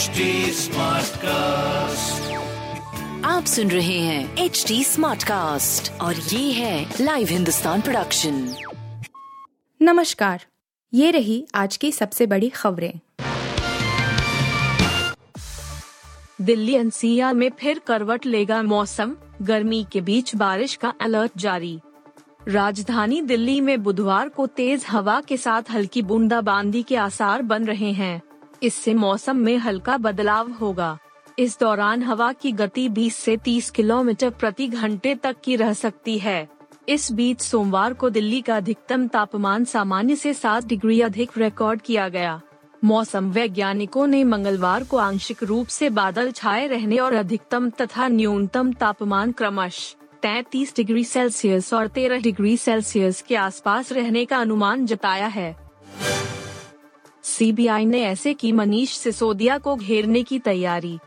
HD cast आप सुन रहे हैं एच डी स्मार्ट कास्ट और ये है लाइव हिंदुस्तान प्रोडक्शन नमस्कार ये रही आज की सबसे बड़ी खबरें। दिल्ली एनसीआर में फिर करवट लेगा मौसम। गर्मी के बीच बारिश का अलर्ट जारी। राजधानी दिल्ली में बुधवार को तेज हवा के साथ हल्की बूंदाबांदी के आसार बन रहे हैं। इससे मौसम में हल्का बदलाव होगा। इस दौरान हवा की गति 20 से 30 किलोमीटर प्रति घंटे तक की रह सकती है। इस बीच सोमवार को दिल्ली का अधिकतम तापमान सामान्य से 7 डिग्री अधिक रिकॉर्ड किया गया। मौसम वैज्ञानिकों ने मंगलवार को आंशिक रूप से बादल छाए रहने और अधिकतम तथा न्यूनतम तापमान क्रमश तैतीस डिग्री सेल्सियस और 13 डिग्री सेल्सियस के आसपास रहने का अनुमान जताया है। सीबीआई ने ऐसे की मनीष सिसोदिया को घेरने की तैयारी।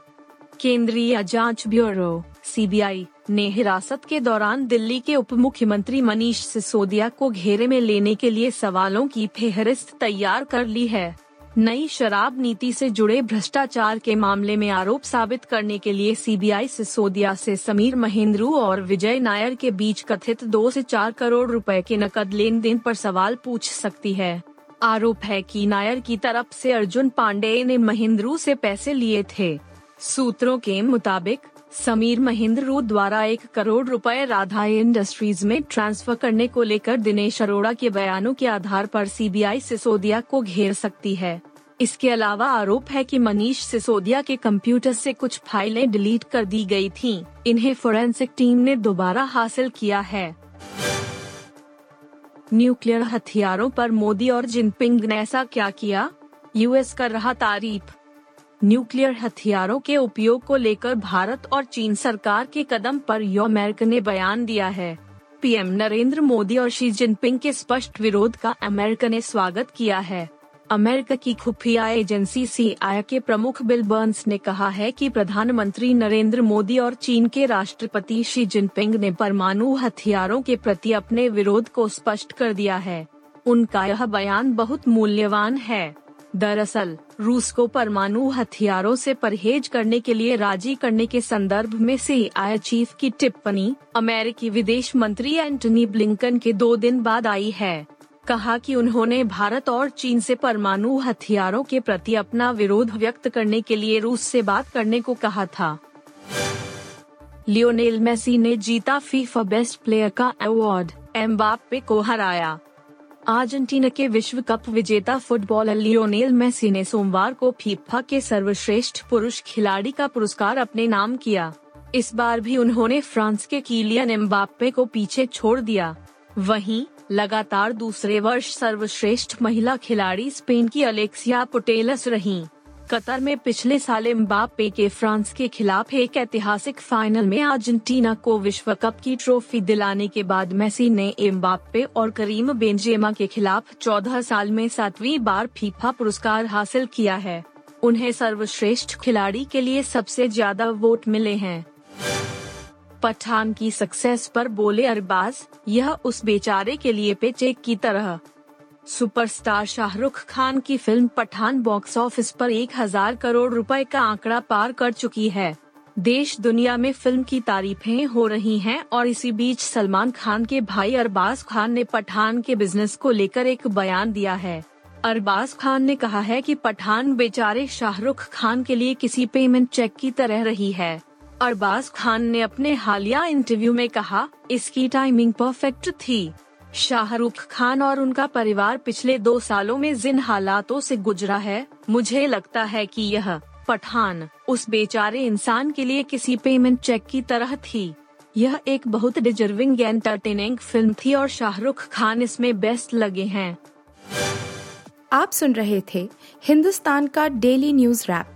केंद्रीय जाँच ब्यूरो, सीबीआई ने हिरासत के दौरान दिल्ली के उप मुख्यमंत्री मनीष सिसोदिया को घेरे में लेने के लिए सवालों की फेहरिस्त तैयार कर ली है। नई शराब नीति से जुड़े भ्रष्टाचार के मामले में आरोप साबित करने के लिए सीबीआई सिसोदिया से समीर महेंद्रू और विजय नायर के बीच कथित दो से चार करोड़ रुपए के नकद लेन देन पर सवाल पूछ सकती है। आरोप है कि नायर की तरफ़ से अर्जुन पांडे ने महेंद्रू से पैसे लिए थे। सूत्रों के मुताबिक, समीर महेंद्रू द्वारा एक करोड़ रुपए राधा इंडस्ट्रीज़ में ट्रांसफ़र करने को लेकर दिनेश अरोड़ा के बयानों के आधार पर सीबीआई सिसोदिया को घेर सकती है। इसके अलावा आरोप है कि मनीष सिसोदिया के कंप्यूटर से कुछ फाइलें डिलीट कर दी गई थीं। इन्हें फोरेंसिक टीम ने दोबारा हासिल किया है। न्यूक्लियर हथियारों पर मोदी और जिनपिंग ने ऐसा क्या किया? यूएस कर रहा तारीफ़। न्यूक्लियर हथियारों के उपयोग को लेकर भारत और चीन सरकार के कदम पर यो अमेरिका ने बयान दिया है। पीएम नरेंद्र मोदी और शी जिनपिंग के स्पष्ट विरोध का अमेरिका ने स्वागत किया है। अमेरिका की खुफिया एजेंसी सी के प्रमुख बिल बर्न्स ने कहा है कि प्रधानमंत्री नरेंद्र मोदी और चीन के राष्ट्रपति शी जिनपिंग ने परमाणु हथियारों के प्रति अपने विरोध को स्पष्ट कर दिया है। उनका यह बयान बहुत मूल्यवान है। दरअसल, रूस को परमाणु हथियारों से परहेज करने के लिए राज़ी करने के संदर्भ में सी आई चीफ की टिप्पणी, अमेरिकी विदेश मंत्री एंटनी ब्लिंकन के दो दिन बाद आई है। कहा कि उन्होंने भारत और चीन से परमाणु हथियारों के प्रति अपना विरोध व्यक्त करने के लिए रूस से बात करने को कहा था। लियोनेल मेसी ने जीता फीफा बेस्ट प्लेयर का अवार्ड, एम्बाप्पे को हराया। अर्जेंटीना के विश्व कप विजेता फुटबॉलर लियोनेल मेसी ने सोमवार को फीफा के सर्वश्रेष्ठ पुरुष खिलाड़ी का पुरस्कार अपने नाम किया। इस बार भी उन्होंने फ्रांस के कीलियन एम्बाप्पे को पीछे छोड़ दिया। वहीं लगातार दूसरे वर्ष सर्वश्रेष्ठ महिला खिलाड़ी स्पेन की अलेक्सिया पुटेलस रहीं। कतर में पिछले साल एम्बाप्पे के फ्रांस के खिलाफ एक ऐतिहासिक फाइनल में अर्जेंटीना को विश्व कप की ट्रॉफी दिलाने के बाद मेसी ने एम्बाप्पे और करीम बेंजेमा के खिलाफ 14 साल में सातवीं बार फीफा पुरस्कार हासिल किया है उन्हें सर्वश्रेष्ठ खिलाड़ी के लिए सबसे ज़्यादा वोट मिले हैं पठान की सक्सेस पर बोले अरबाज यह उस बेचारे के लिए पेचेक की तरह। सुपरस्टार शाहरुख खान की फ़िल्म पठान बॉक्स ऑफ़िस पर एक हज़ार करोड़ रुपए का आंकड़ा पार कर चुकी है। देश दुनिया में फ़िल्म की तारीफें हो रही हैं और इसी बीच सलमान खान के भाई अरबाज खान ने पठान के बिज़नेस को लेकर एक बयान दिया है। अरबाज खान ने कहा है कि पठान बेचारे शाहरुख खान के लिए किसी पेमेंट चेक की तरह रही है। अरबाज खान ने अपने हालिया इंटरव्यू में कहा, इसकी टाइमिंग परफेक्ट थी। शाहरुख खान और उनका परिवार पिछले दो सालों में जिन हालातों से गुजरा है, मुझे लगता है कि यह पठान, उस बेचारे इंसान के लिए किसी पेमेंट चेक की तरह थी। यह एक बहुत डिजर्विंग एंटरटेनिंग फ़िल्म थी और शाहरुख खान इसमें बेस्ट लगे हैं। आप सुन रहे थे हिंदुस्तान का डेली न्यूज़ रैप